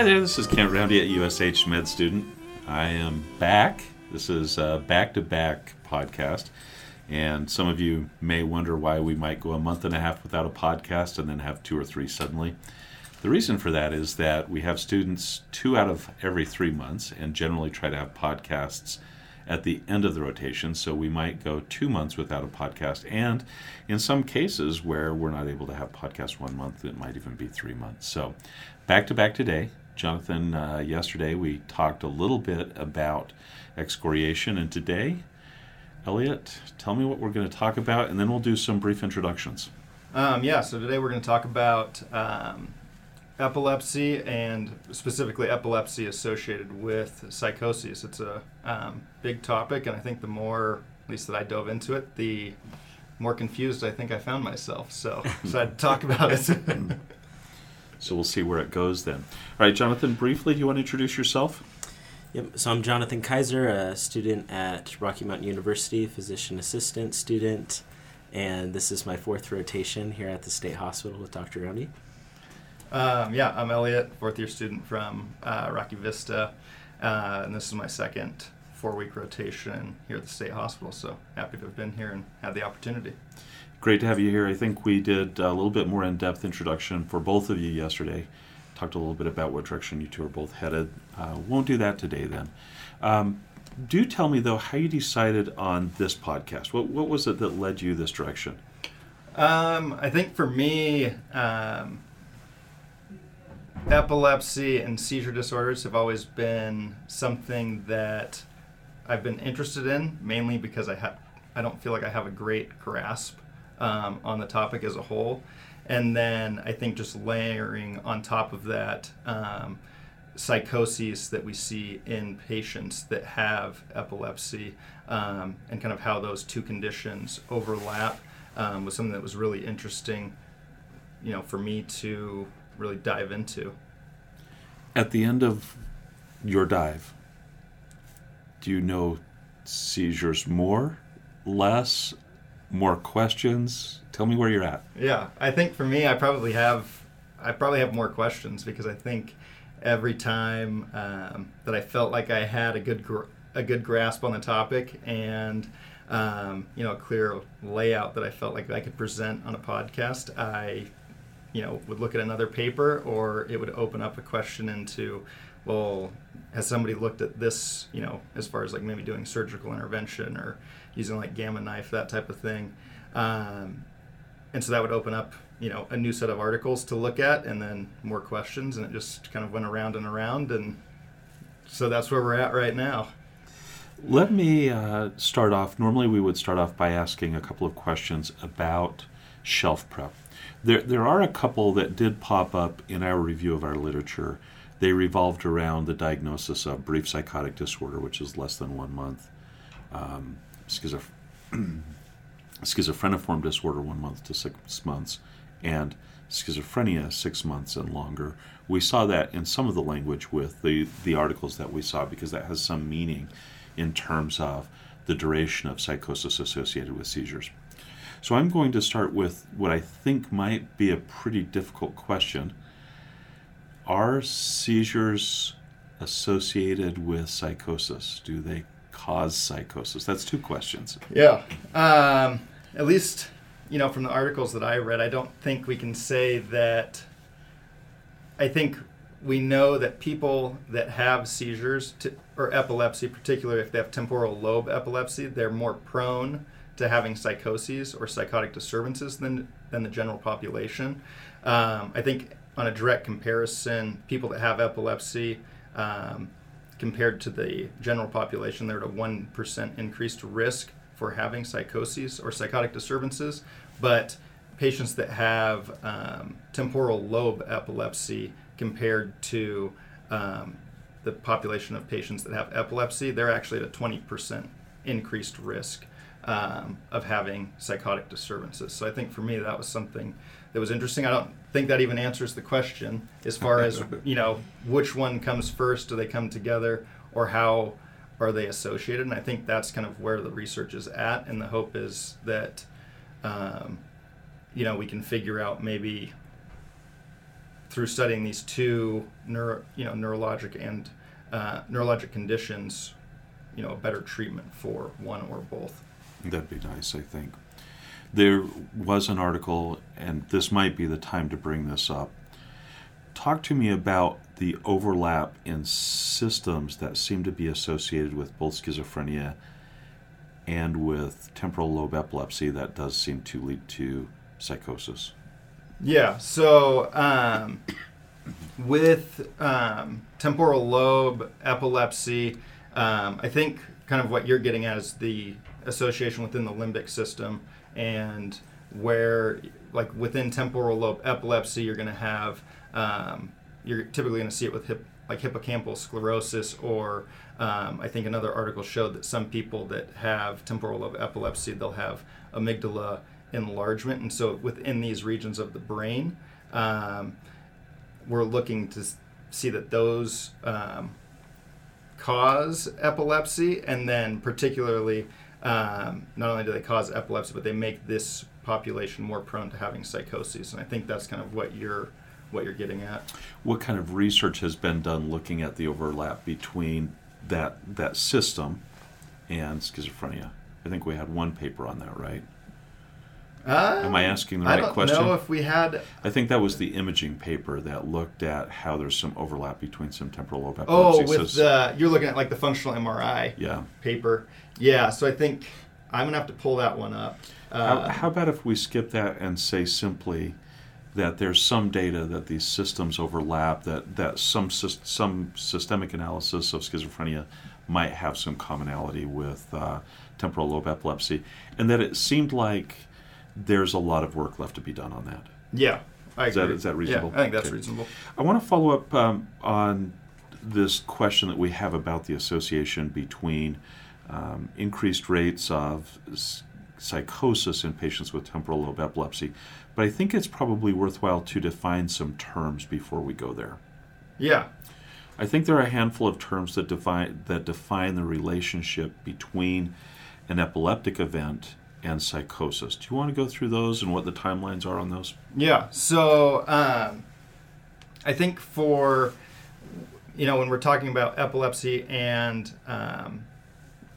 Hi there, this is Kent Roundy at USH Med Student. I am back. This is a back to back podcast. And some of you may wonder why we might go a month and a half without a podcast and then have two or three suddenly. The reason for that is that we have students two out of every three months and generally try to have podcasts at the end of the rotation. So we might go two months without a podcast. And in some cases where we're not able to have podcasts one month, it might even be three months. So back to back today. Jonathan, uh, yesterday we talked a little bit about excoriation, and today, Elliot, tell me what we're going to talk about, and then we'll do some brief introductions. Um, yeah, so today we're going to talk about um, epilepsy and specifically epilepsy associated with psychosis. It's a um, big topic, and I think the more, at least that I dove into it, the more confused I think I found myself. So, so I'd talk about it. So we'll see where it goes then. All right, Jonathan, briefly, do you want to introduce yourself? Yep. So I'm Jonathan Kaiser, a student at Rocky Mountain University, physician assistant student, and this is my fourth rotation here at the State Hospital with Dr. Roundy. Um, yeah, I'm Elliot, fourth year student from uh, Rocky Vista, uh, and this is my second four week rotation here at the State Hospital. So happy to have been here and had the opportunity. Great to have you here. I think we did a little bit more in depth introduction for both of you yesterday. Talked a little bit about what direction you two are both headed. Uh, won't do that today then. Um, do tell me though how you decided on this podcast. What what was it that led you this direction? Um, I think for me, um, epilepsy and seizure disorders have always been something that I've been interested in, mainly because I have I don't feel like I have a great grasp um, on the topic as a whole. And then I think just layering on top of that um, that we see in patients that have epilepsy um, and kind of how those two conditions overlap um, was something that was really interesting, you know, for me to really dive into. At the end of your dive, do you know seizures more, less, more questions? Tell me where you're at. Yeah, I think for me, I probably have, I probably have more questions because I think every time um, that I felt like I had a good gr- a good grasp on the topic and um, you know a clear layout that I felt like I could present on a podcast, I you know would look at another paper or it would open up a question into well has somebody looked at this you know as far as like maybe doing surgical intervention or using like gamma knife that type of thing. Um, and so that would open up you know a new set of articles to look at and then more questions and it just kind of went around and around and so that's where we're at right now. Let me uh, start off. Normally we would start off by asking a couple of questions about shelf prep. There, there are a couple that did pop up in our review of our literature. They revolved around the diagnosis of brief psychotic disorder which is less than one month. Um, schizoph- schizophreniform disorder one month to six months, and schizophrenia six months and longer. We saw that in some of the language with the, the articles that we saw because that has some meaning in terms of the duration of psychosis associated with seizures. So I'm going to start with what I think might be a pretty difficult question. Are seizures associated with psychosis? Do they cause psychosis? That's two questions. Yeah. Um, at least, you know, from the articles that I read, I don't think we can say that. I think we know that people that have seizures to, or epilepsy, particularly if they have temporal lobe epilepsy, they're more prone to having psychoses or psychotic disturbances than than the general population. Um, I think on a direct comparison, people that have epilepsy um, compared to the general population, they're at a 1% increased risk for having psychoses or psychotic disturbances. But patients that have um, temporal lobe epilepsy compared to um, the population of patients that have epilepsy, they're actually at a 20% increased risk um, of having psychotic disturbances. So I think for me that was something that was interesting. I don't think that even answers the question as far as you know which one comes first. Do they come together, or how are they associated? And I think that's kind of where the research is at. And the hope is that um, you know we can figure out maybe through studying these two neuro, you know, neurologic and uh, neurologic conditions, you know, a better treatment for one or both. That'd be nice, I think. There was an article, and this might be the time to bring this up. Talk to me about the overlap in systems that seem to be associated with both schizophrenia and with temporal lobe epilepsy that does seem to lead to psychosis. Yeah, so um, with um, temporal lobe epilepsy, um, I think kind of what you're getting at is the association within the limbic system and where like within temporal lobe epilepsy you're going to have um, you're typically going to see it with hip, like hippocampal sclerosis or um, i think another article showed that some people that have temporal lobe epilepsy they'll have amygdala enlargement and so within these regions of the brain um, we're looking to see that those um, cause epilepsy and then particularly um, not only do they cause epilepsy, but they make this population more prone to having psychoses. And I think that's kind of what you're what you're getting at. What kind of research has been done looking at the overlap between that that system and schizophrenia? I think we had one paper on that, right? Uh, Am I asking the right I don't question? know if we had. I think that was the imaging paper that looked at how there's some overlap between some temporal lobe epilepsy. Oh, epilepsy. with So- the you're looking at like the functional MRI yeah. paper. Yeah, so I think I'm gonna have to pull that one up. How, Uh, how about if we skip that and say simply that there's some data that these systems overlap, that, that some, some systemic analysis of schizophrenia might have some commonality with uh, temporal lobe epilepsy, and that it seemed like there's a lot of work left to be done on that. yeah, I Is that- agree. is that reasonable? Yeah, I think that's Okay. reasonable. I want to follow up um, on this question that we have about the association between um, increased rates of psychosis in patients with temporal lobe epilepsy, but I think it's probably worthwhile to define some terms before we go there. Yeah, I think there are a handful of terms that define that define the relationship between an epileptic event and psychosis. Do you want to go through those and what the timelines are on those? Yeah. So um, I think for you know when we're talking about epilepsy and um,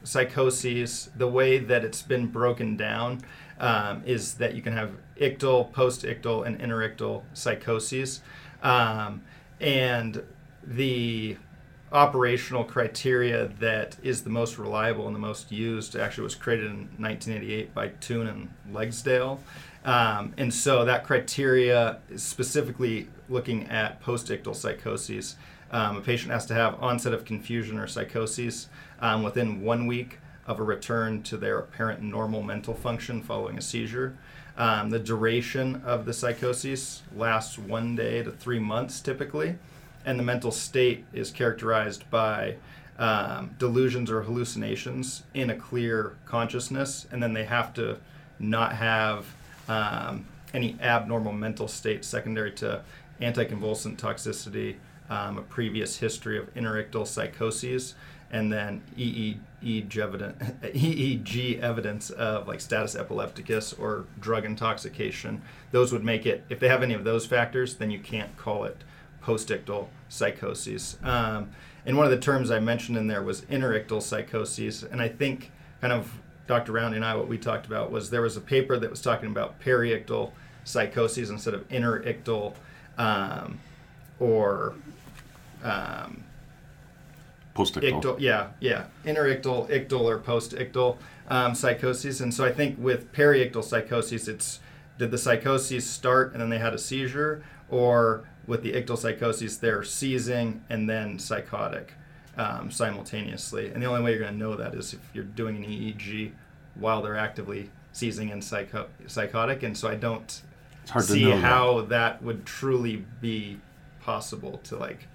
psychoses, the way that it's been broken down um, is that you can have ictal, post-ictal, and interictal psychoses, um, and the operational criteria that is the most reliable and the most used actually was created in 1988 by Toone and Logsdail. Um, and so that criteria is specifically looking at post-ictal psychoses. Um, a patient has to have onset of confusion or psychoses um, within one week of a return to their apparent normal mental function following a seizure. Um, the duration of the psychosis lasts one day to three months typically, and the mental state is characterized by um, delusions or hallucinations in a clear consciousness, and then they have to not have um, any abnormal mental state secondary to anticonvulsant toxicity, um, a previous history of interictal psychoses, and then EEG evidence, EEG evidence of like status epilepticus or drug intoxication. Those would make it, if they have any of those factors, then you can't call it postictal psychoses. Um, and one of the terms I mentioned in there was interictal psychoses, and I think kind of Dr. Round and I, what we talked about was there was a paper that was talking about periictal psychoses instead of interictal um, or um, Post-ictal. yeah, yeah, interictal, ictal, or postictal um, psychoses. And so I think with periictal psychoses, it's did the psychoses start and then they had a seizure, or with the ictal psychoses, they're seizing and then psychotic um, simultaneously. And the only way you're going to know that is if you're doing an EEG while they're actively seizing and psycho- psychotic. And so I don't It's hard to see know that. how that would truly be possible to like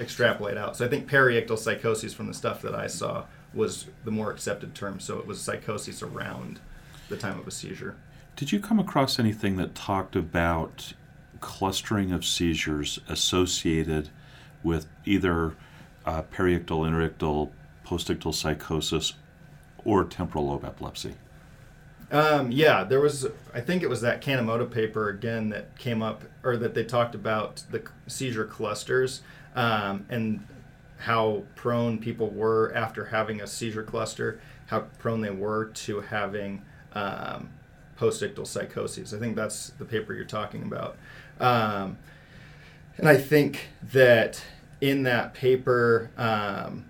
extrapolate out. So I think periictal psychosis from the stuff that I saw was the more accepted term. So it was psychosis around the time of a seizure. Did you come across anything that talked about clustering of seizures associated with either uh, periictal, interictal, postictal psychosis, or temporal lobe epilepsy? Um, yeah, there was. I think it was that Kanemoto paper again that came up, or that they talked about the seizure clusters um, and how prone people were after having a seizure cluster, how prone they were to having um, postictal psychoses. I think that's the paper you're talking about. Um, and I think that in that paper, um,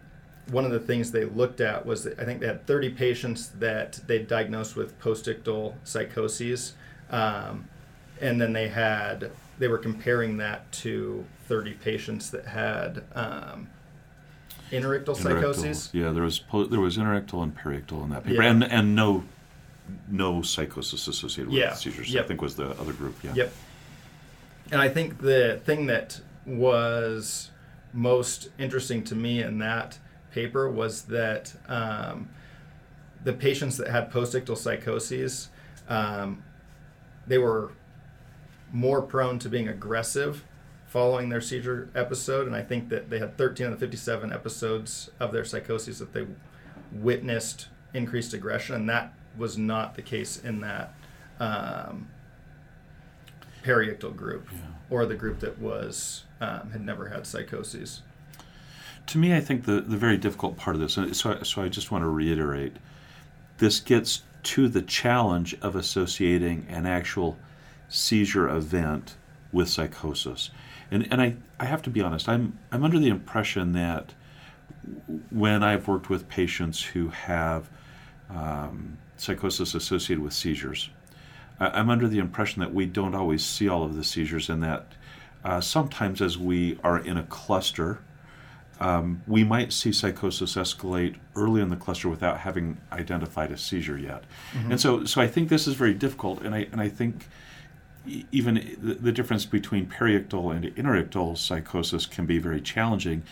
one of the things they looked at was that I think they had 30 patients that they diagnosed with postictal psychoses, um, and then they had they were comparing that to 30 patients that had um, interictal psychoses. Yeah, there was po- there was interictal and periictal in that paper, Yeah. and and no no psychosis associated with seizures. yep. I think was the other group. Yeah. Yep. And I think the thing that was most interesting to me in that paper was that um, the patients that had postictal psychoses, um, they were more prone to being aggressive following their seizure episode. And I think that they had 13 of the 57 episodes of their psychoses that they witnessed increased aggression. And that was not the case in that um, periictal group Yeah. or the group that was um, had never had psychoses. To me, I think the, the very difficult part of this, and so, I- so I just want to reiterate, this gets to the challenge of associating an actual seizure event with psychosis. And, and I, I have to be honest, I'm, I'm under the impression that when I've worked with patients who have um, psychosis associated with seizures, I'm under the impression that we don't always see all of the seizures, and that uh, sometimes as we are in a cluster, um, we might see psychosis escalate early in the cluster without having identified a seizure yet. And so, so I think this is very difficult, and I and I think even the, the difference between periictal and interictal psychosis can be very challenging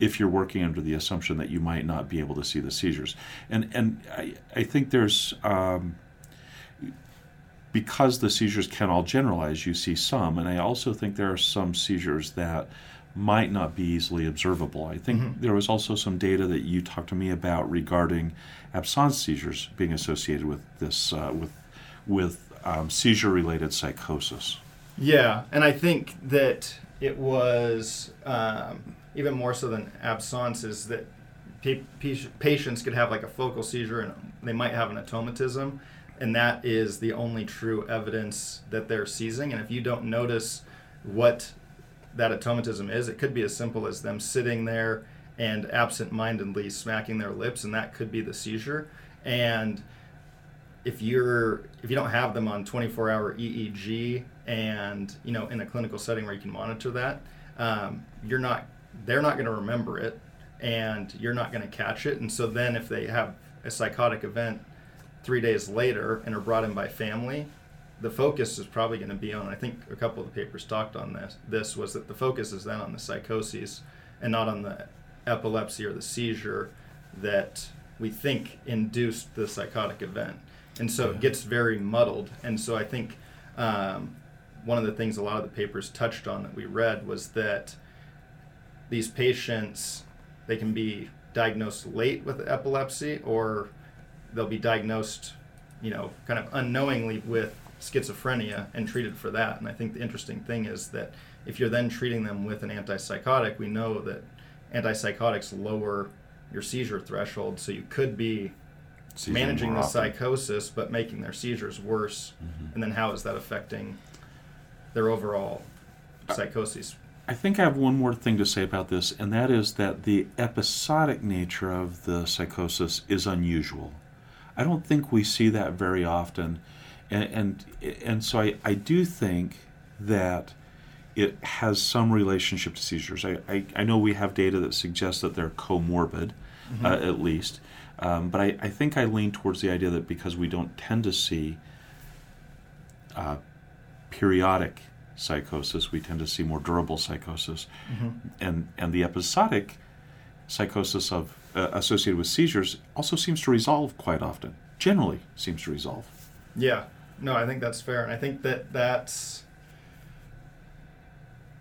if you're working under the assumption that you might not be able to see the seizures. And and I, I think there's um, because the seizures can all generalize, you see some, and I also think there are some seizures that might not be easily observable. I think there was also some data that you talked to me about regarding absence seizures being associated with this uh, with with um, seizure-related psychosis. Yeah, and I think that it was um, even more so than absence is that pa- patients could have like a focal seizure and they might have an automatism, and that is the only true evidence that they're seizing. And if you don't notice what that automatism is, it could be as simple as them sitting there and absent-mindedly smacking their lips, and that could be the seizure. And if you're if you don't have them on 24 hour EEG and you know in a clinical setting where you can monitor that, um, you're not they're not going to remember it, and you're not going to catch it. And so then if they have a psychotic event three days later and are brought in by family, the focus is probably going to be on. I think a couple of the papers talked on this. This was that the focus is then on the psychoses and not on the epilepsy or the seizure that we think induced the psychotic event. And so it gets very muddled. And so I think um, one of the things a lot of the papers touched on that we read was that these patients they can be diagnosed late with epilepsy or they'll be diagnosed you know kind of unknowingly with schizophrenia and treated for that and i think the interesting thing is that if you're then treating them with an antipsychotic we know that antipsychotics lower your seizure threshold so you could be Seizing managing the often. psychosis but making their seizures worse Mhm. and then how is that affecting their overall psychosis I think I have one more thing to say about this, and that is that the episodic nature of the psychosis is unusual. I don't think we see that very often, and and, and so I, I do think that it has some relationship to seizures. I, I, I know we have data that suggests that they're comorbid, uh, at least, um, but I, I think I lean towards the idea that because we don't tend to see uh, periodic psychosis, we tend to see more durable psychosis, and and the episodic psychosis of uh, associated with seizures also seems to resolve quite often. Generally, seems to resolve. Yeah, no, I think that's fair, and I think that that's,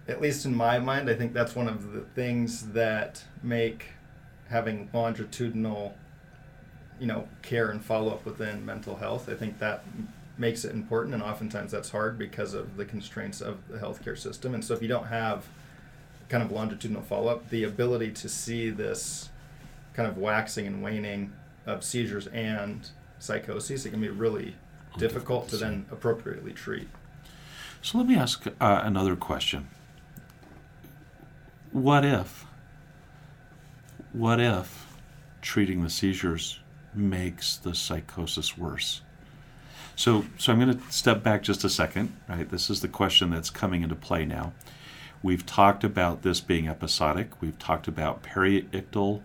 at least in my mind, I think that's one of the things that make having longitudinal, you know care and follow up within mental health. I think that makes it important, and oftentimes that's hard because of the constraints of the healthcare system. And so if you don't have kind of longitudinal follow up, the ability to see this kind of waxing and waning of seizures and psychoses, it can be really difficult to then appropriately treat. So let me ask uh, another question. What if, what if treating the seizures makes the psychosis worse? So, so I'm going to step back just a second. Right, this is the question that's coming into play now. We've talked about this being episodic. We've talked about periictal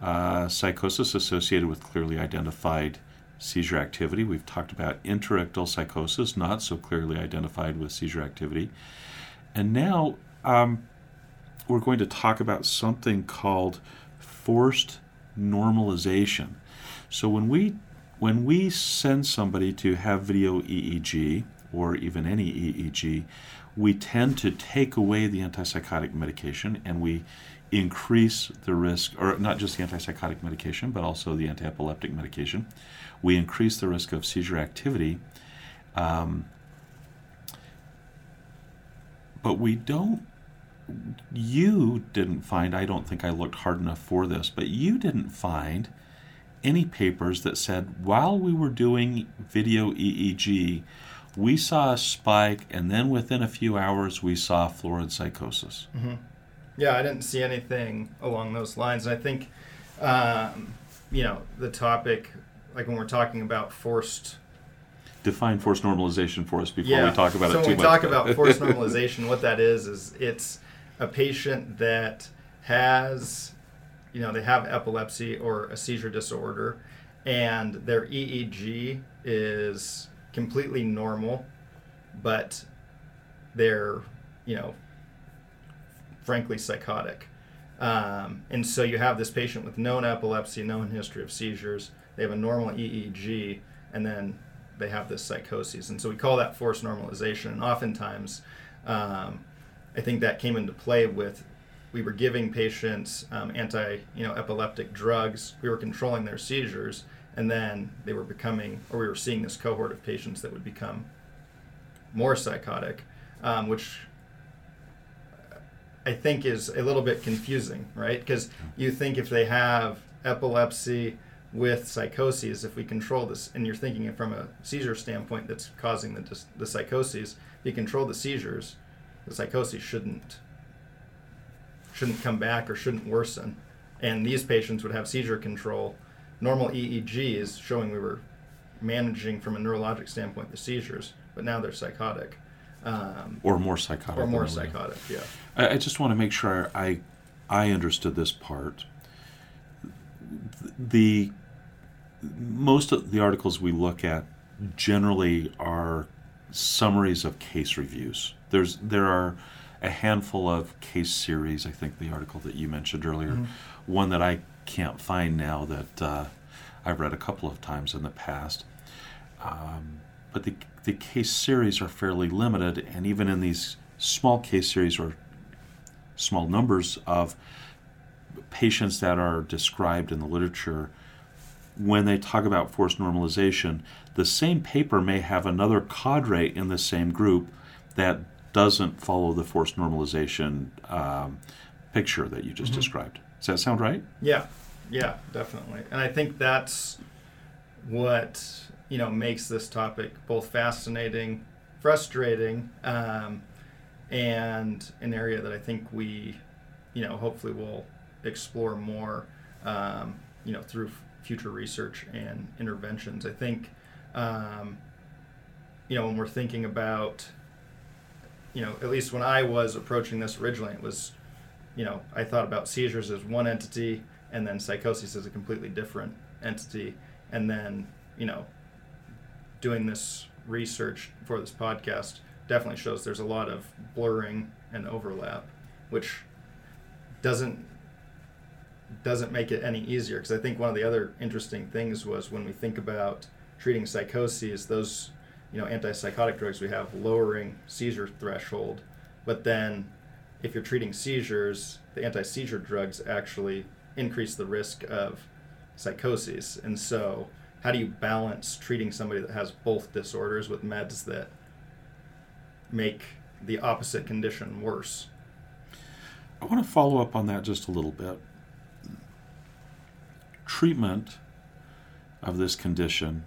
uh, psychosis associated with clearly identified seizure activity. We've talked about interictal psychosis, not so clearly identified with seizure activity. And now um, we're going to talk about something called forced normalization. So when we when we send somebody to have video EEG or even any EEG, we tend to take away the antipsychotic medication and we increase the risk, or not just the antipsychotic medication, but also the antiepileptic medication. We increase the risk of seizure activity. Um, but we don't, you didn't find, I don't think I looked hard enough for this, but you didn't find any papers that said while we were doing video EEG, we saw a spike, and then within a few hours, we saw florid psychosis. Mm-hmm. Yeah, I didn't see anything along those lines. I think, um, you know, the topic, like when we're talking about forced. Define forced normalization for us before yeah. we talk about so it too when we talk about forced normalization, what that is is it's a patient that has, you know, they have epilepsy or a seizure disorder, and their EEG is completely normal, but they're, you know, frankly psychotic. Um, and so you have this patient with known epilepsy, known history of seizures. They have a normal EEG, and then they have this psychosis. And so we call that forced normalization. And oftentimes, um, I think that came into play with we were giving patients um, anti, you know, epileptic drugs. We were controlling their seizures, and then they were becoming, or we were seeing this cohort of patients that would become more psychotic, um, which I think is a little bit confusing, right? Because you think if they have epilepsy with psychoses, if we control this, and you're thinking it from a seizure standpoint that's causing the, the psychoses, if you control the seizures, the psychosis shouldn't shouldn't come back or shouldn't worsen. And these patients would have seizure control normal EEG is showing we were managing from a neurologic standpoint the seizures, but now they're psychotic. Um, or more psychotic. Or more psychotic, yeah. I, I, just want to make sure I, I understood this part. The most of the articles we look at generally are summaries of case reviews. There's there are a handful of case series. I think the article that you mentioned earlier, mm-hmm. one that I can't find now that uh, I've read a couple of times in the past. Um, but the, the case series are fairly limited, and even in these small case series or small numbers of patients that are described in the literature, when they talk about forced normalization, the same paper may have another cadre in the same group that doesn't follow the forced normalization um, picture that you just mm-hmm. described. Does that sound right? Yeah, yeah, definitely. And I think that's what you know makes this topic both fascinating, frustrating, um, and an area that I think we, you know, hopefully will explore more, um, you know, through f- future research and interventions. I think, um, you know, when we're thinking about, you know, at least when I was approaching this originally, it was you know, I thought about seizures as one entity and then psychosis as a completely different entity. And then, you know, doing this research for this podcast definitely shows there's a lot of blurring and overlap, which doesn't doesn't make it any easier because I think one of the other interesting things was when we think about treating psychoses, those you know antipsychotic drugs we have lowering seizure threshold, but then if you're treating seizures, the anti seizure drugs actually increase the risk of psychoses. And so, how do you balance treating somebody that has both disorders with meds that make the opposite condition worse? I want to follow up on that just a little bit. Treatment of this condition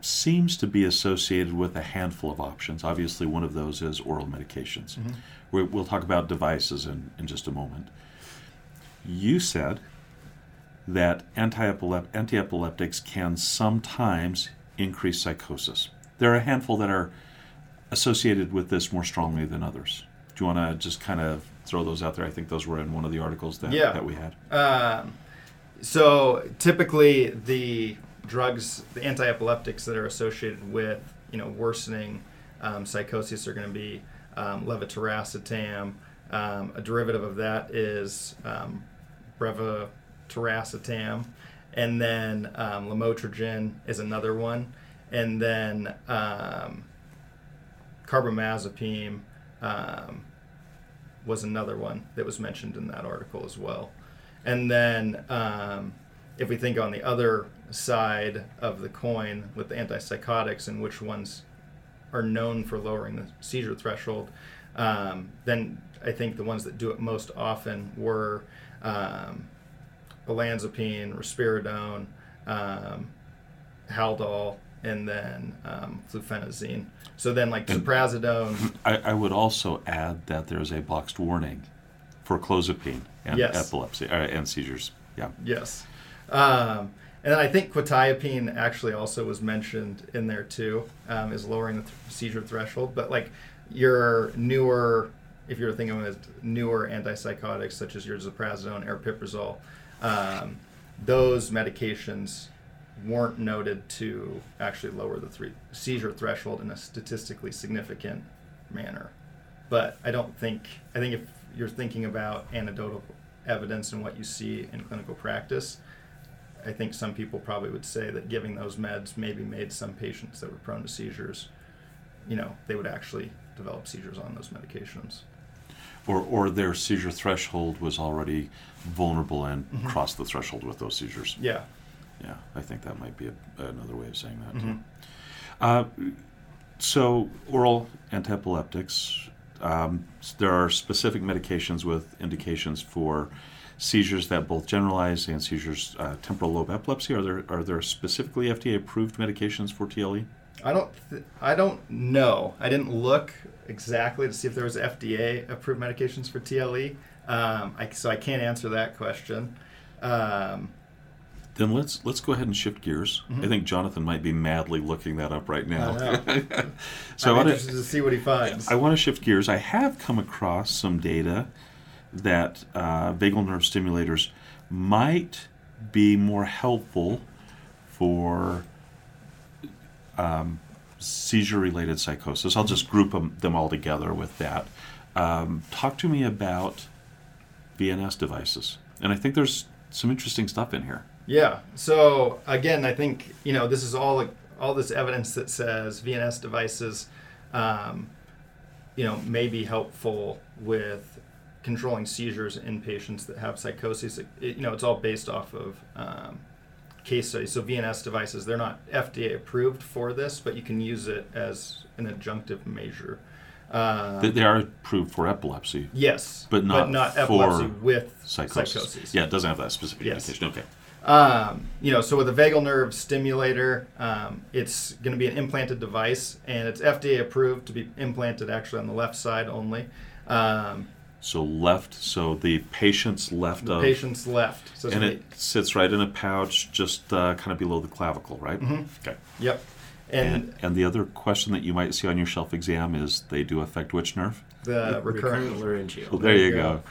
seems to be associated with a handful of options. Obviously, one of those is oral medications. Mhm. we we'll talk about devices in, in just a moment. You said that anti-epilep- anti-epileptics can sometimes increase psychosis. There are a handful that are associated with this more strongly than others. Do you want to just kind of throw those out there? I think those were in one of the articles that, Yeah. that we had. Um, so typically, the drugs, the anti-epileptics that are associated with you know worsening um, psychosis are going to be um, levetiracetam. Um, a derivative of that is um, brevitiracetam, and then um, lamotrigine is another one, and then um, carbamazepine um, was another one that was mentioned in that article as well. And then um, if we think on the other side of the coin with the antipsychotics and which ones are known for lowering the seizure threshold, um, then I think the ones that do it most often were um, olanzapine, risperidone, um, Haldol, and then um, fluphenazine. So then, like And- ziprasidone, I, I would also add that there's a boxed warning for clozapine and Yes. epilepsy uh, and seizures. Yeah. Yes. Um, and then I think quetiapine actually also was mentioned in there too, um, is lowering the th- seizure threshold. But like your newer, if you're thinking of newer antipsychotics such as your ziprasidone, aripiprazole, um, those medications weren't noted to actually lower the three, seizure threshold in a statistically significant manner. But I don't think, I think if you're thinking about anecdotal evidence and what you see in clinical practice, I think some people probably would say that giving those meds maybe made some patients that were prone to seizures, you know, they would actually develop seizures on those medications. Or, or their seizure threshold was already vulnerable and Mhm. crossed the threshold with those seizures. Yeah. Yeah, I think that might be a, another way of saying that. Mhm. Too. Uh, so, oral antiepileptics, um, there are specific medications with indications for seizures that both generalize and seizures, uh, temporal lobe epilepsy. Are there are there specifically FDA approved medications for? TLE? I don't. Th- I don't know. I didn't look exactly to see if there was FDA approved medications for TLE. Um, I, so I can't answer that question. Um, Then let's let's go ahead and shift gears. Mhm. I think Jonathan might be madly looking that up right now. I so I'm I want interested to see what he finds. I want to shift gears. I have come across some data that uh, vagal nerve stimulators might be more helpful for um, seizure-related psychosis. I'll just group them, them all together with that. Um, talk to me about VNS devices, and I think there's some interesting stuff in here. Yeah. So again, I think you know this is all all this evidence that says VNS devices, um, you know, may be helpful with controlling seizures in patients that have psychosis. It- you know, it's all based off of um, case studies. So VNS devices, they're not FDA approved for this, but you can use it as an adjunctive measure. Um, They- they are approved for epilepsy, yes, but not for epilepsy with psychosis. psychosis. Yeah, it doesn't have that specific Yes. indication. Okay. Um, you know, so with a vagal nerve stimulator, um, it's going to be an implanted device, and it's FDA approved to be implanted actually on the left side only. Um, So left, so the patient's left the of, patient's left. So and gonna it sits right in a pouch, just uh, kind of below the clavicle, right? Mhm. Okay. yep. And, And, and the other question that you might see on your shelf exam is they do affect which nerve? the recurrent. laryngeal. Well, there you you go.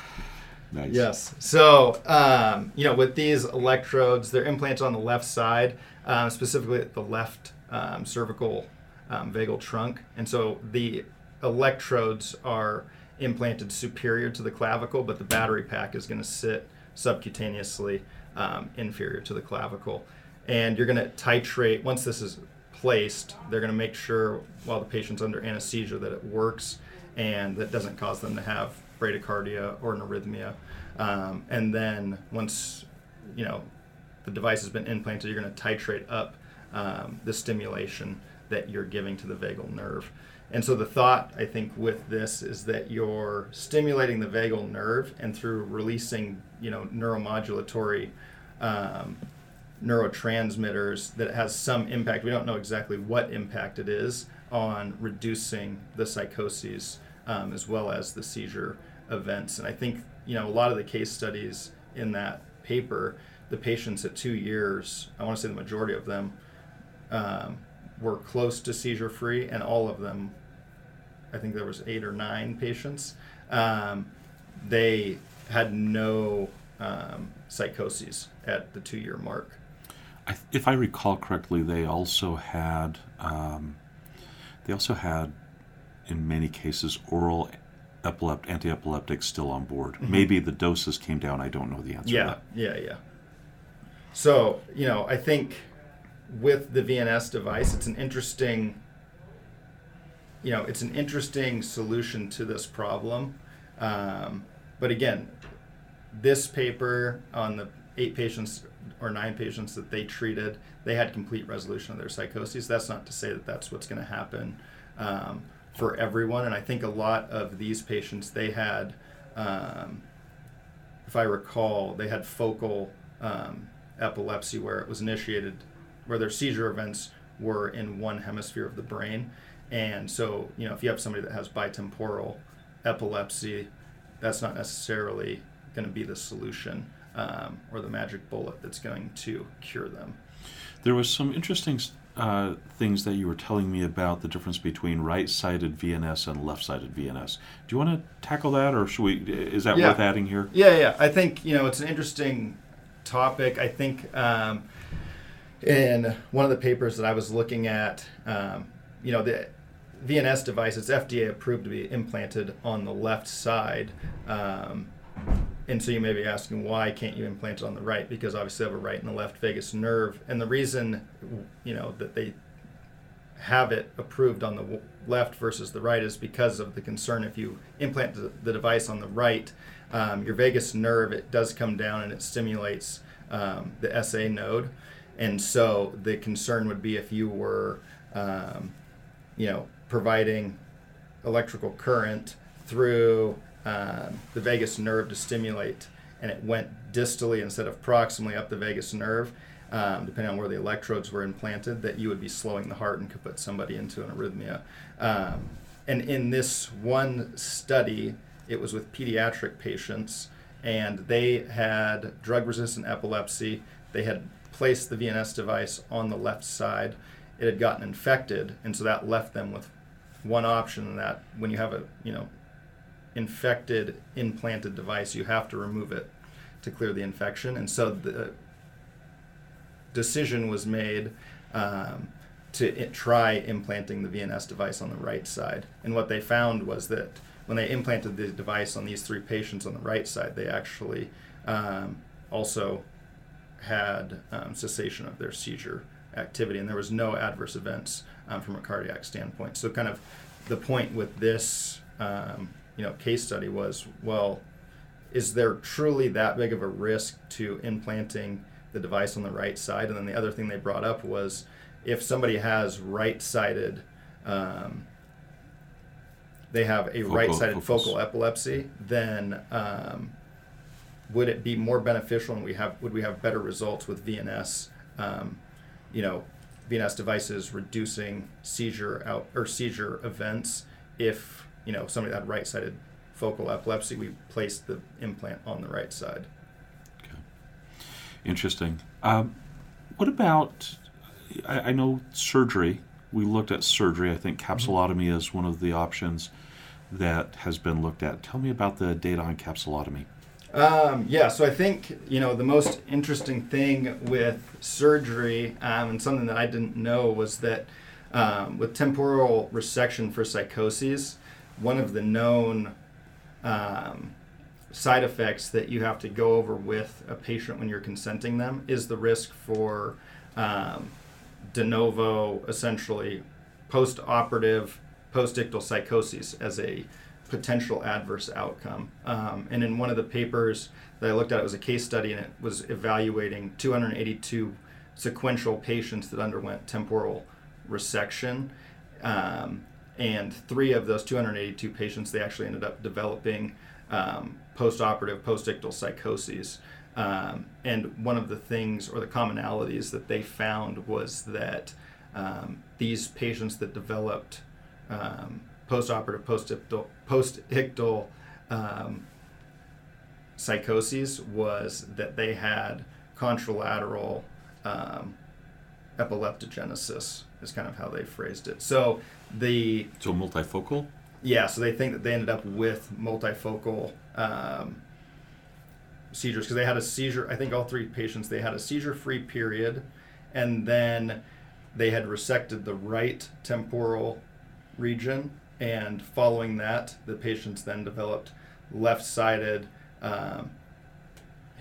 go. Nice. Yes. So, um, you know, with these electrodes, they're implanted on the left side, um, specifically at the left um, cervical um, vagal trunk. And so the electrodes are implanted superior to the clavicle, but the battery pack is going to sit subcutaneously um, inferior to the clavicle. And you're going to titrate, once this is placed, they're going to make sure while the patient's under anesthesia that it works and that doesn't cause them to have bradycardia or an arrhythmia. Um, and then once, you know, the device has been implanted, you're going to titrate up um, the stimulation that you're giving to the vagal nerve. And so the thought, I think, with this is that you're stimulating the vagal nerve, and through releasing, you know, neuromodulatory um, neurotransmitters, that it has some impact. We don't know exactly what impact it is on reducing the psychoses um, as well as the seizure events. And I think, you know, a lot of the case studies in that paper, the patients at two years, I want to say the majority of them, um, were close to seizure free, and all of them, I think there was eight or nine patients, um, they had no um, psychoses at the two year mark. I, if I recall correctly, they also had um, they also had, in many cases, oral epilept anti-epileptics still on board. Mm-hmm. Maybe the doses came down. I don't know the answer. Yeah, yeah, yeah. So you know, I think with the VNS device, it's an interesting, you know, it's an interesting solution to this problem. Um, but again, this paper on the eight patients or nine patients that they treated, they had complete resolution of their psychoses. That's not to say that that's what's going to happen um, for everyone. And I think a lot of these patients, they had, um, if I recall, they had focal um, epilepsy where it was initiated where their seizure events were in one hemisphere of the brain. And so, you know, if you have somebody that has bitemporal epilepsy, that's not necessarily going to be the solution um, or the magic bullet that's going to cure them. There was some interesting uh, things that you were telling me about the difference between right-sided VNS and left-sided VNS. Do you want to tackle that, or should we? Is that yeah. worth adding here? Yeah, yeah. I think you know it's an interesting topic. I think um, in one of the papers that I was looking at, um, you know, the VNS device, it's FDA approved to be implanted on the left side. Um, and so you may be asking, why can't you implant it on the right? Because obviously, they have a right and a left vagus nerve. And the reason, you know, that they have it approved on the left versus the right is because of the concern if you implant the device on the right, um, your vagus nerve, it does come down and it stimulates um, the SA node. And so the concern would be if you were, um, you know, providing electrical current through um, the vagus nerve to stimulate, and it went distally instead of proximally up the vagus nerve, um, depending on where the electrodes were implanted, that you would be slowing the heart and could put somebody into an arrhythmia. Um, and in this one study, it was with pediatric patients, and they had drug resistant epilepsy. They had placed the VNS device on the left side, it had gotten infected, and so that left them with one option that when you have a you know infected implanted device, you have to remove it to clear the infection, and so the decision was made um, to try implanting the VNS device on the right side. And what they found was that when they implanted the device on these three patients on the right side, they actually um, also had um, cessation of their seizure activity, and there was no adverse events um, from a cardiac standpoint. So, kind of the point with this, um, you know, case study was, well, is there truly that big of a risk to implanting the device on the right side? And then the other thing they brought up was, if somebody has right-sided um, they have a focal, right-sided focal epilepsy, then um, would it be more beneficial and we have would we have better results with VNS? Um, you know, VNS devices reducing seizure out or seizure events if you know somebody that had right-sided focal epilepsy, we placed the implant on the right side. Okay. Interesting. Um, what about? I, I, know surgery. We looked at surgery. I think mm-hmm. capsulotomy mm-hmm. is one of the options that has been looked at. Tell me about the data on capsulotomy. Um, yeah, so I think you know the most interesting thing with surgery, um, and something that I didn't know was that um, with temporal resection for psychoses, one of the known um, side effects that you have to go over with a patient when you're consenting them is the risk for um, de novo, essentially post-operative post-ictal psychoses as a potential adverse outcome. Um, and in one of the papers that I looked at, it was a case study and it was evaluating 282 sequential patients that underwent temporal resection. Um, and three of those 282 patients, they actually ended up developing um, post-operative post-ictal psychoses. Um, and one of the things or the commonalities that they found was that um, these patients that developed um, post-operative post-ictal, post-ictal um, psychoses was that they had contralateral um, epileptogenesis is kind of how they phrased it. So the So multifocal? yeah, so they think that they ended up with multifocal um, seizures because they had a seizure. I think all three patients they had a seizure-free period, and then they had resected the right temporal region, and following that, the patients then developed left-sided um,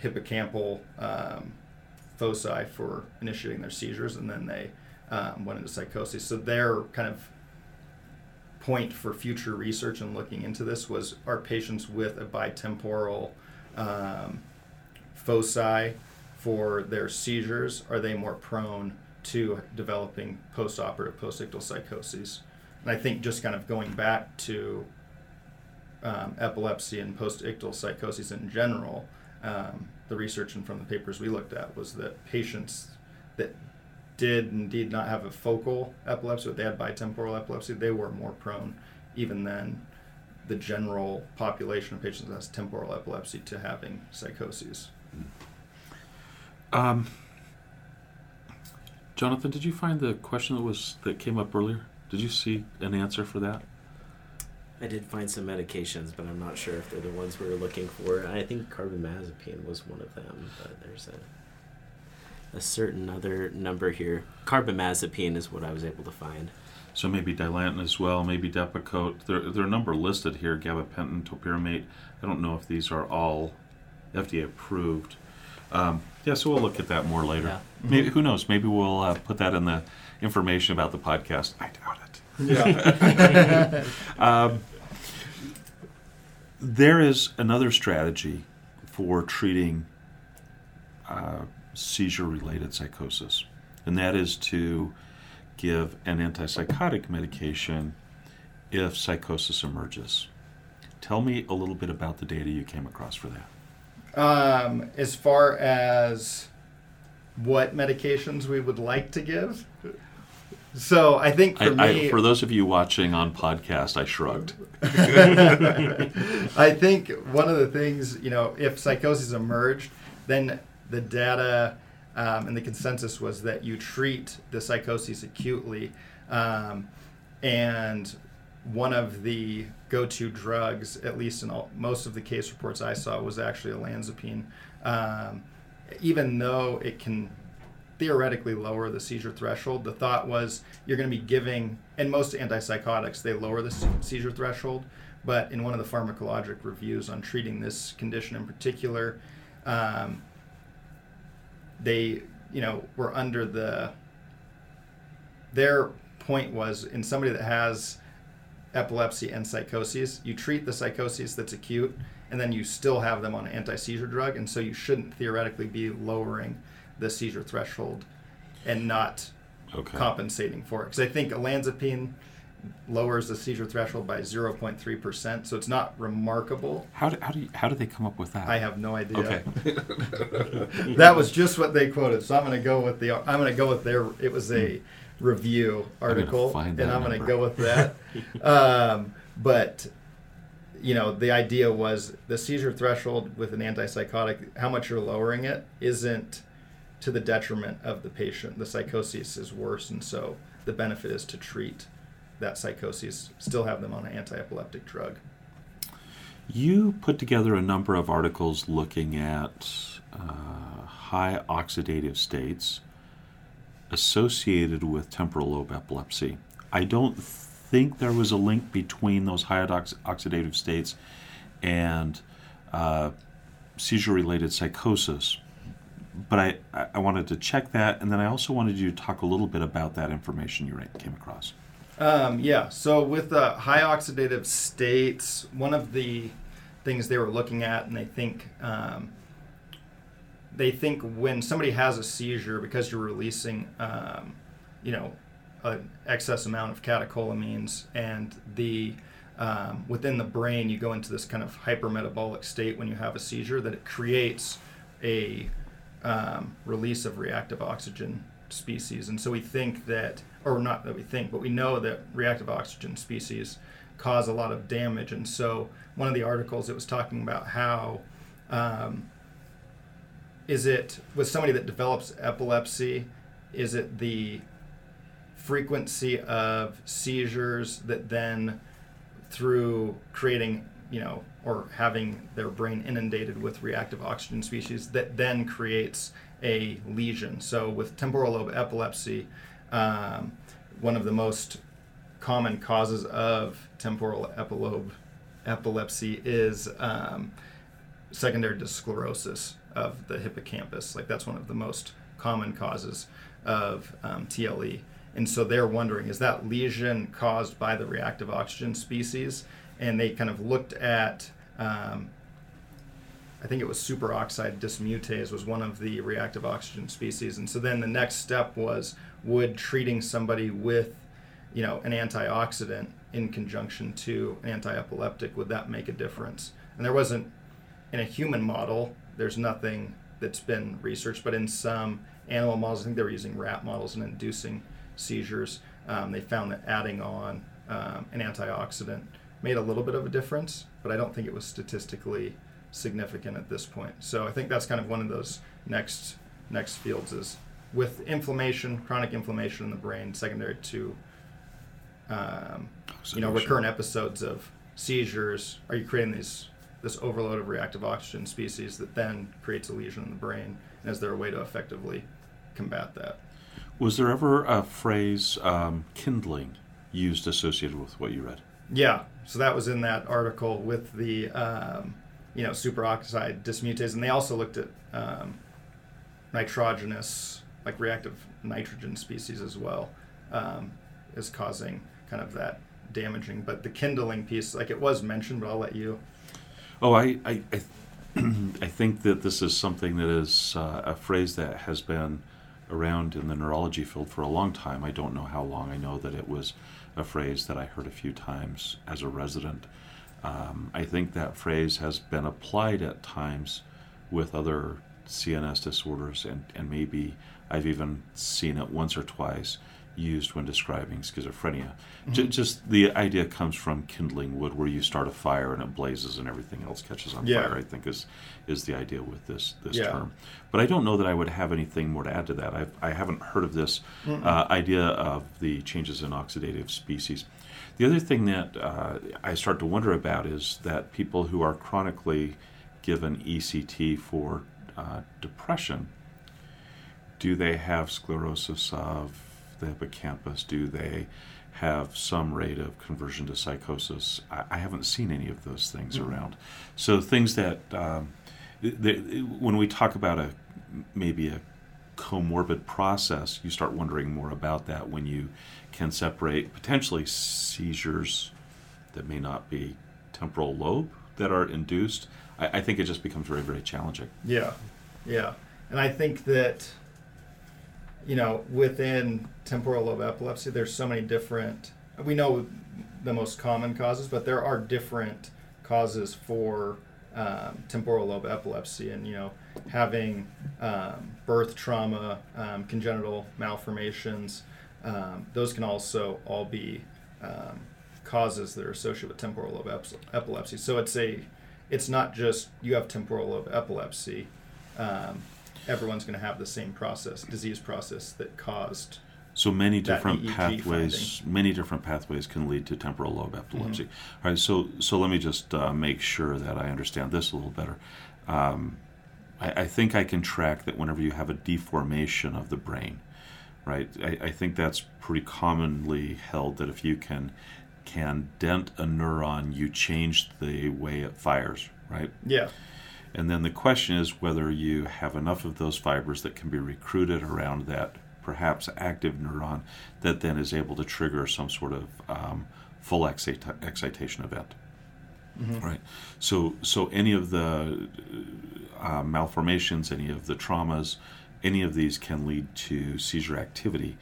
hippocampal um, foci for initiating their seizures, and then they um, went into psychosis. So their kind of point for future research and looking into this was are patients with a bitemporal um, foci for their seizures are they more prone to developing post-operative post-ictal psychoses and i think just kind of going back to um, epilepsy and post-ictal psychoses in general um, the research and from the papers we looked at was that patients that did indeed not have a focal epilepsy, but they had bitemporal epilepsy, they were more prone, even than the general population of patients that has temporal epilepsy, to having psychoses. Um, Jonathan, did you find the question that was that came up earlier? Did you see an answer for that? I did find some medications, but I'm not sure if they're the ones we were looking for. I think carbamazepine was one of them, but there's a a certain other number here. Carbamazepine is what I was able to find. So maybe Dilantin as well, maybe Depakote. There, there are a number listed here: gabapentin, topiramate. I don't know if these are all FDA approved. Um, yeah, so we'll look at that more later. Yeah. Maybe who knows? Maybe we'll uh, put that in the information about the podcast. I doubt it. Yeah. Um, there is another strategy for treating uh, seizure related psychosis, and that is to give an antipsychotic medication if psychosis emerges. Tell me a little bit about the data you came across for that. um, as far as what medications we would like to give, so I think for I, me, I, for those of you watching on podcast, I shrugged. I think one of the things, you know, if psychosis emerged, then the data um, and the consensus was that you treat the psychosis acutely. Um, and one of the go to drugs, at least in all, most of the case reports I saw, was actually olanzapine. Um, even though it can theoretically lower the seizure threshold. The thought was you're going to be giving, and most antipsychotics, they lower the seizure threshold. But in one of the pharmacologic reviews on treating this condition in particular, um, they, you know, were under the, their point was in somebody that has epilepsy and psychoses, you treat the psychosis that's acute, and then you still have them on an anti seizure drug, and so you shouldn't theoretically be lowering the seizure threshold and not Okay. compensating for it. Because I think olanzapine lowers the seizure threshold by 0.3%, so it's not remarkable. How do, how do you, how do they come up with that? I have no idea. Okay. that was just what they quoted, so I'm going to go with the. I'm going to go with their. It was a review gonna article, and I'm going to go with that. um, but you know, the idea was the seizure threshold with an antipsychotic. How much you're lowering it isn't to the detriment of the patient. The psychosis is worse, and so the benefit is to treat that psychosis. Still have them on an anti-epileptic drug. You put together a number of articles looking at uh, high oxidative states associated with temporal lobe epilepsy. I don't think there was a link between those high ox- oxidative states and uh, seizure related psychosis. But I, I- wanted to check that, and then I also wanted you to talk a little bit about that information you came across. Um, yeah. So with uh, high oxidative states, one of the things they were looking at, and they think um, they think when somebody has a seizure because you're releasing, um, you know, an excess amount of catecholamines, and the um, within the brain you go into this kind of hypermetabolic state when you have a seizure that it creates a um, release of reactive oxygen species, and so we think that, or not that we think, but we know that reactive oxygen species cause a lot of damage, and so one of the articles it was talking about how um, is it with somebody that develops epilepsy is it the frequency of seizures that then through creating you know or having their brain inundated with reactive oxygen species that then creates a lesion so with temporal lobe epilepsy um, one of the most common causes of temporal epilobe epilepsy is um, secondary sclerosis of the hippocampus. Like that's one of the most common causes of um, TLE. And so they're wondering is that lesion caused by the reactive oxygen species? And they kind of looked at, um, I think it was superoxide dismutase was one of the reactive oxygen species. And so then the next step was would treating somebody with, you know, an antioxidant in conjunction to an anti-epileptic would that make a difference? And there wasn't in a human model there's nothing that's been researched, but in some animal models, I think they were using rat models and inducing seizures. Um, they found that adding on um, an antioxidant made a little bit of a difference, but I don't think it was statistically significant at this point. So I think that's kind of one of those next next fields is with inflammation, chronic inflammation in the brain, secondary to um, you know recurrent episodes of seizures. Are you creating these this overload of reactive oxygen species that then creates a lesion in the brain? And is there a way to effectively combat that? Was there ever a phrase um, kindling used associated with what you read? Yeah, so that was in that article with the um, you know superoxide dismutase, and they also looked at um, nitrogenous, like reactive nitrogen species as well, um, is causing kind of that damaging. But the kindling piece, like it was mentioned, but I'll let you Oh, I, I, I, I think that this is something that is uh, a phrase that has been around in the neurology field for a long time. I don't know how long. I know that it was a phrase that I heard a few times as a resident. Um, I think that phrase has been applied at times with other CNS disorders, and, and maybe I've even seen it once or twice used when describing schizophrenia. Mm-hmm. J- just the idea comes from kindling wood, where you start a fire and it blazes and everything else catches on yeah. fire. I think is is the idea with this this yeah. term. But I don't know that I would have anything more to add to that. I've, I haven't heard of this uh, idea of the changes in oxidative species. The other thing that uh, I start to wonder about is that people who are chronically given ECT for uh, depression, do they have sclerosis of the hippocampus? Do they have some rate of conversion to psychosis? I, I haven't seen any of those things mm-hmm. around. So things that um, they, when we talk about a maybe a comorbid process, you start wondering more about that when you can separate potentially seizures that may not be temporal lobe that are induced. I, I think it just becomes very, very challenging. Yeah, yeah. And I think that you know, within temporal lobe epilepsy, there's so many different. We know the most common causes, but there are different causes for um, temporal lobe epilepsy, and you know, having um, birth trauma, um, congenital malformations, um, those can also all be um, causes that are associated with temporal lobe epilepsy. So it's a, it's not just you have temporal lobe epilepsy. Everyone's going to have the same process, disease process that caused. So many different pathways, finding. many different pathways can lead to temporal lobe epilepsy. Mm-hmm. All right, so so let me just uh, make sure that I understand this a little better. Um, I, I, think I can track that whenever you have a deformation of the brain, right? I, I think that's pretty commonly held that if you can can dent a neuron, you change the way it fires, right? Yeah. And then the question is whether you have enough of those fibers that can be recruited around that perhaps active neuron that then is able to trigger some sort of um, full excita- excitation event. Mhm. Right. So so any of the uh, malformations, any of the traumas, any of these can lead to seizure activity.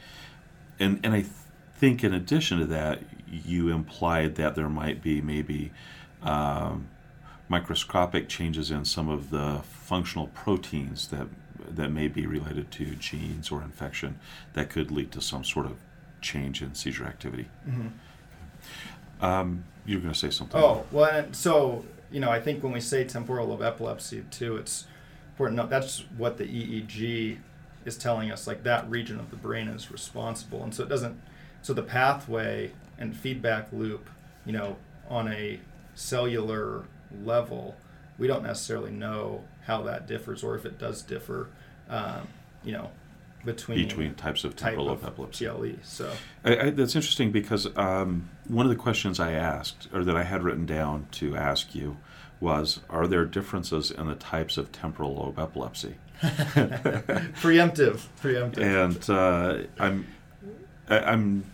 And and I th- think in addition to that, you implied that there might be maybe um, microscopic changes in some of the functional proteins that that may be related to genes or infection that could lead to some sort of change in seizure activity. Mhm. Um, you're going to say something. Oh well, and so you know, I think when we say temporal lobe epilepsy too, it's important. to note That's what the EEG is telling us. Like that region of the brain is responsible, and so it doesn't. So the pathway and feedback loop, you know, on a cellular level, we don't necessarily know how that differs, or if it does differ. Um, you know, between between types of temporal lobe of epilepsy. TLE. So I, I, that's interesting because um, one of the questions I asked, or that I had written down to ask you, was Are there differences in the types of temporal lobe epilepsy? preemptive, preemptive. And uh, I'm, I, I'm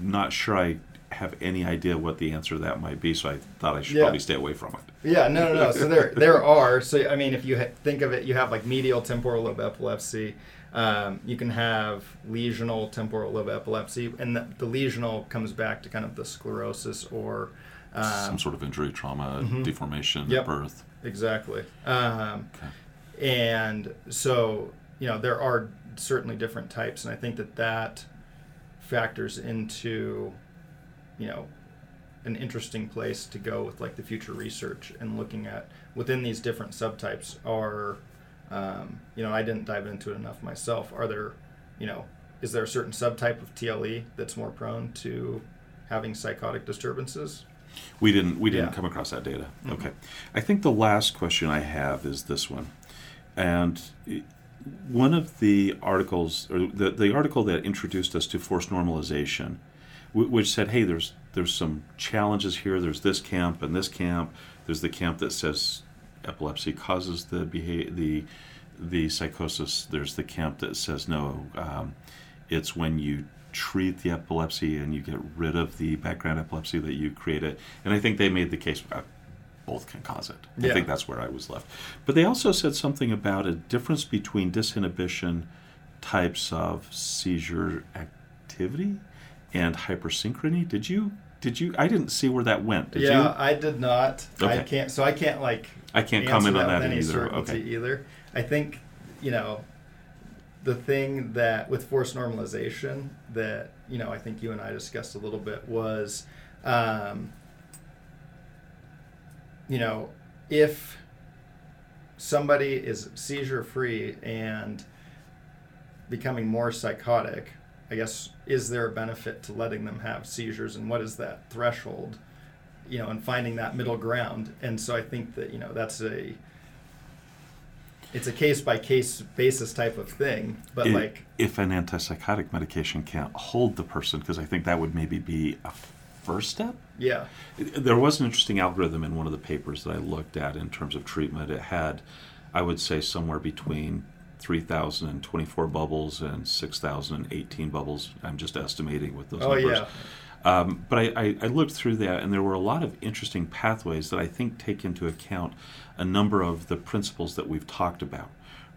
not sure I have any idea what the answer to that might be, so I thought I should Yeah. probably stay away from it. Yeah, no, no, no. So there, there are. So I mean, if you ha- think of it, you have like medial temporal lobe epilepsy. Um, you can have lesional temporal lobe epilepsy, and the, the lesional comes back to kind of the sclerosis or um, Some sort of injury, trauma, mhm. deformation Yep. at birth. exactly. Um, Okay. and so you know there are certainly different types, and I think that that factors into you know an interesting place to go with like the future research and looking at within these different subtypes are um, you know I didn't dive into it enough myself. Are there you know is there a certain subtype of TLE that's more prone to having psychotic disturbances? We didn't we didn't Yeah. come across that data. Mhm. Okay. I think the last question I have is this one. And one of the articles or the, the article that introduced us to forced normalization which said, "Hey, there's there's some challenges here. There's this camp and this camp. There's the camp that says epilepsy causes the behavior, the the psychosis. There's the camp that says no, um, it's when you treat the epilepsy and you get rid of the background epilepsy that you create it. And I think they made the case uh, both can cause it. I think that's where I was left. But they also said something about a difference between disinhibition types of seizure activity and hypersynchrony. Did you? Did you? I didn't see where that went. Did yeah, you? I did not. I can't. So I can't like I can't comment on with that either. Okay. either. I think, you know, the thing that with forced normalization that you know I think you and I discussed a little bit was, um, you know, if somebody is seizure free and becoming more psychotic, I guess is there a benefit to letting them have seizures and what is that threshold? You know, and finding that middle ground. And so I think that, you know, that's a it's a case by case basis type of thing. But like if an antipsychotic medication can't hold the person, because I think that would maybe be a first step. yeah. There was an interesting algorithm in one of the papers that I looked at in terms of treatment. It had, I would say, somewhere between 3,024 bubbles and 6,018 bubbles. I'm just estimating with those Oh numbers. yeah. Um, but I, I, I looked through that, and there were a lot of interesting pathways that I think take into account a number of the principles that we've talked about.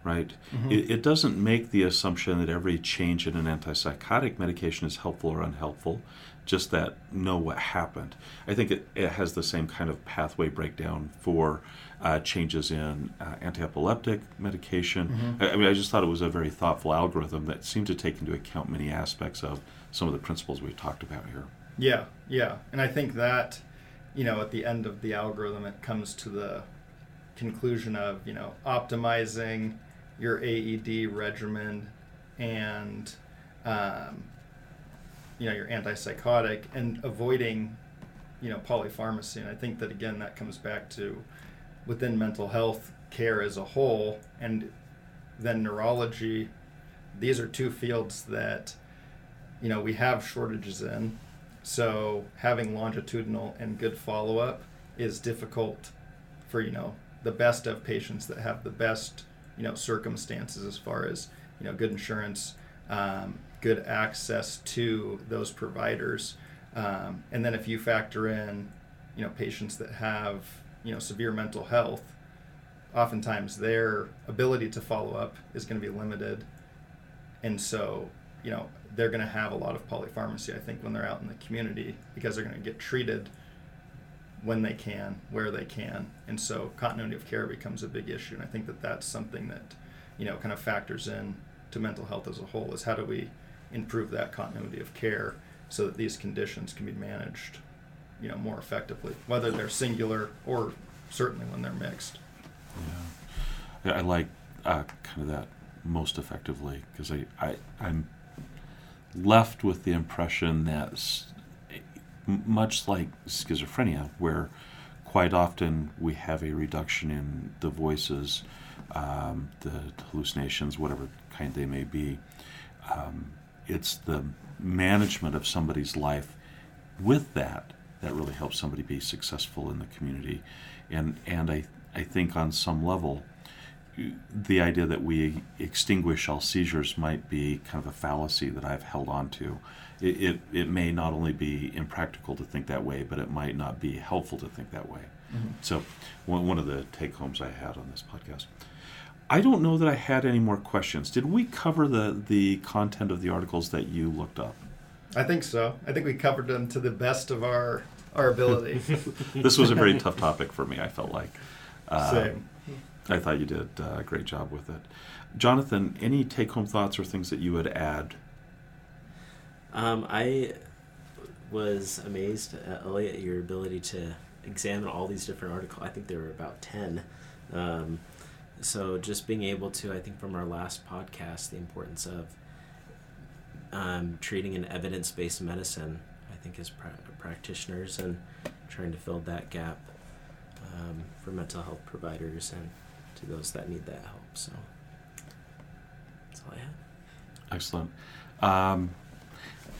Right? Mhm. It, it doesn't make the assumption that every change in an antipsychotic medication is helpful or unhelpful, just that know what happened. I think it, it has the same kind of pathway breakdown for uh, changes in uh, anti-epileptic medication. Mhm. I, I mean, I just thought it was a very thoughtful algorithm that seemed to take into account many aspects of some of the principles we've talked about here. Yeah, yeah. And I think that, you know, at the end of the algorithm, it comes to the conclusion of, you know, optimizing your AED regimen and, um, you know, your antipsychotic and avoiding, you know, polypharmacy. And I think that, again, that comes back to within mental health care as a whole and then neurology. These are two fields that, you know, we have shortages in. So having longitudinal and good follow up is difficult for, you know, the best of patients that have the best, you know, circumstances as far as, you know, good insurance, um, good access to those providers. Um, and then if you factor in, you know, patients that have, you know, severe mental health, oftentimes their ability to follow up is going to be limited. And so, you know, they're going to have a lot of polypharmacy, I think, when they're out in the community because they're going to get treated when they can, where they can. And so continuity of care becomes a big issue. And I think that that's something that, you know, kind of factors in to mental health as a whole is how do we improve that continuity of care so that these conditions can be managed, you know, more effectively, whether they're singular or certainly when they're mixed. Yeah, I like uh, kind of that most effectively because I, I I'm left with the impression that much like schizophrenia, where quite often we have a reduction in the voices, um, the hallucinations, whatever kind they may be. Um, it's the management of somebody's life with that that really helps somebody be successful in the community, and and I I think on some level the idea that we extinguish all seizures might be kind of a fallacy that I've held on to. It, it, it, may not only be impractical to think that way, but it might not be helpful to think that way. Mm-hmm. So, one, one of the take homes I had on this podcast. I don't know that I had any more questions. Did we cover the, the content of the articles that you looked up? I think so. I think we covered them to the best of our, our ability. this was a very tough topic for me, I felt like. Uh, Same. I thought you did a great job with it. Jonathan, any take home thoughts or things that you would add? Um, I was amazed, uh, Elliot, at your ability to examine all these different articles. I think there were about 10. Um, so just being able to, I think from our last podcast, the importance of um, treating an evidence based medicine, I think, as pra- practitioners and trying to fill that gap um, for mental health providers and to those that need that help. So that's all I have. Excellent. Um,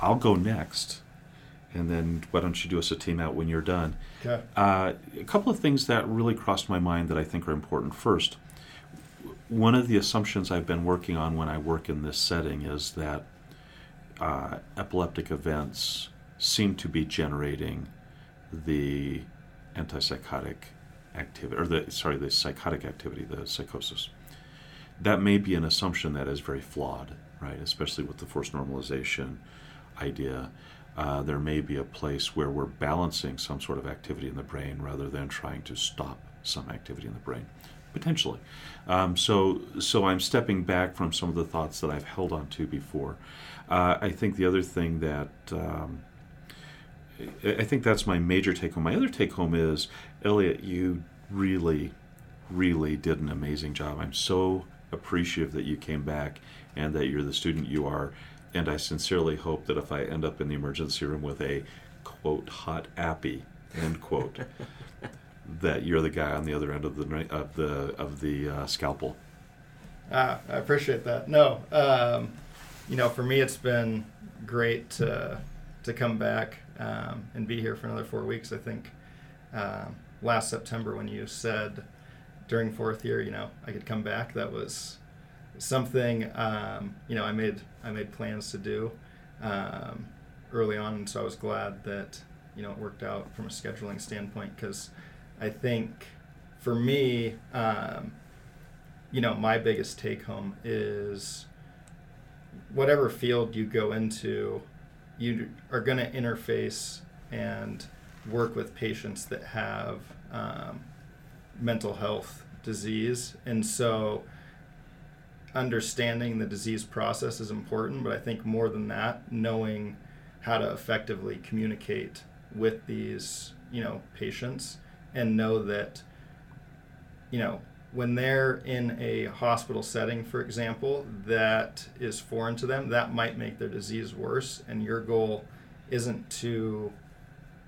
I'll go next, and then why don't you do us a team out when you're done? Okay. Uh, a couple of things that really crossed my mind that I think are important. First, one of the assumptions I've been working on when I work in this setting is that uh, epileptic events seem to be generating the antipsychotic activity, or the sorry, the psychotic activity, the psychosis. That may be an assumption that is very flawed, right? Especially with the forced normalization idea. Uh, there may be a place where we're balancing some sort of activity in the brain rather than trying to stop some activity in the brain, potentially. Um, so, so I'm stepping back from some of the thoughts that I've held on to before. Uh, I think the other thing that um, I think that's my major take home. My other take home is Elliot, you really, really did an amazing job. I'm so appreciative that you came back and that you're the student you are. And I sincerely hope that if I end up in the emergency room with a quote hot appy end quote, that you're the guy on the other end of the of the of the uh, scalpel. Ah, I appreciate that. No, um, you know, for me, it's been great to to come back um, and be here for another four weeks. I think um, last September when you said during fourth year, you know, I could come back. That was something um, you know I made I made plans to do um, early on, and so I was glad that you know it worked out from a scheduling standpoint because I think for me, um, you know, my biggest take home is whatever field you go into you are going to interface and work with patients that have um, mental health disease. And so understanding the disease process is important, but I think more than that, knowing how to effectively communicate with these, you know, patients and know that, you know, when they're in a hospital setting, for example, that is foreign to them, that might make their disease worse. And your goal isn't to,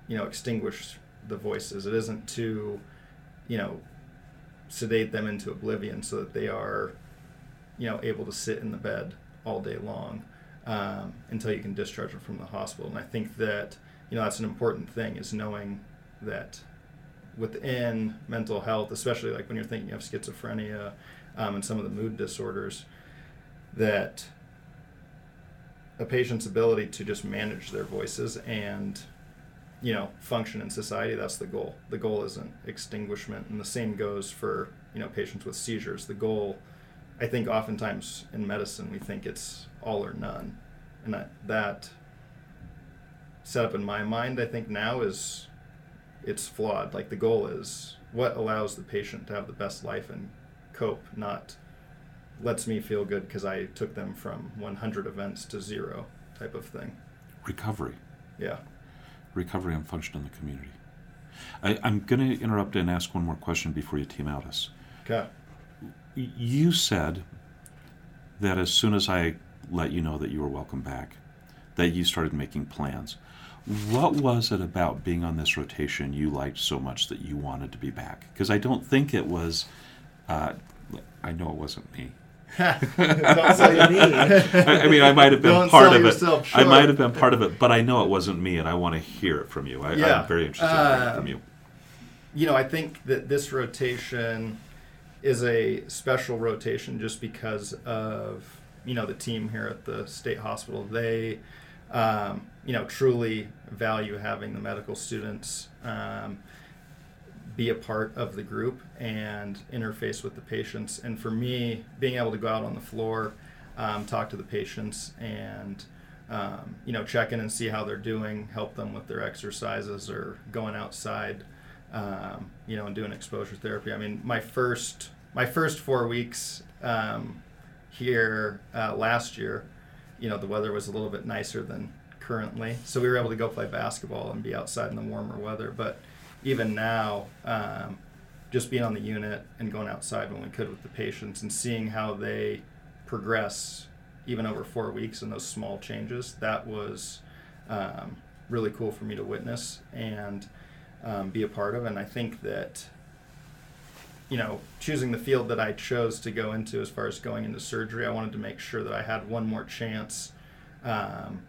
you know, extinguish the voices. It isn't to, you know, sedate them into oblivion so that they are, you know, able to sit in the bed all day long um, until you can discharge them from the hospital. And I think that, you know, that's an important thing is knowing that within mental health, especially like when you're thinking of schizophrenia um, and some of the mood disorders, that a patient's ability to just manage their voices and you know function in society that's the goal. The goal isn't extinguishment and the same goes for you know patients with seizures. The goal i think oftentimes in medicine we think it's all or none. And that that setup in my mind i think now is it's flawed like the goal is what allows the patient to have the best life and cope not lets me feel good because i took them from 100 events to zero type of thing Recovery. yeah Recovery and function in the community. I, I'm going to interrupt and ask one more question before you team out us. okay You said that as soon as I let you know that you were welcome back, that you started making plans. What was it about being on this rotation you liked so much that you wanted to be back? Because I don't think it was. Uh, I know it wasn't me. Don't say me. I, I mean, I might have been Don't part of it. yourself I might have been part of it, but I know it wasn't me, and I want to hear it from you. I, Yeah. I'm very interested in hearing Uh, from you. you know, I think that this rotation is a special rotation just because of you know the team here at the state hospital. They um, you know truly value having the medical students um, be a part of the group and interface with the patients. And for me, being able to go out on the floor, um, talk to the patients, and um, you know check in and see how they're doing, help them with their exercises or going outside um, you know, and doing exposure therapy. I mean, my first my first four weeks um, here uh, last year, you know, the weather was a little bit nicer than currently, so we were able to go play basketball and be outside in the warmer weather. But even now, um, just being on the unit and going outside when we could with the patients and seeing how they progress, even over four weeks and those small changes, that was um, really cool for me to witness and um, be a part of. And I think that, you know, choosing the field that I chose to go into as far as going into surgery, I wanted to make sure that I had one more chance, um,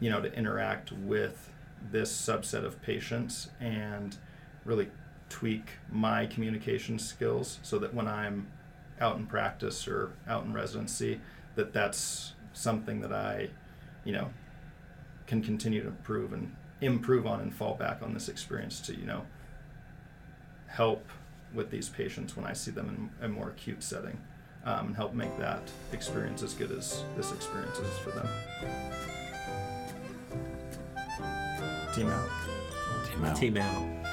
you know, to interact with this subset of patients and really tweak my communication skills so that when I'm out in practice or out in residency, that that's something that I, you know, can continue to improve and improve on and fall back on this experience to you know help with these patients when I see them in a more acute setting um, and help make that experience as good as this experience is for them. Team out. Team out. Team out.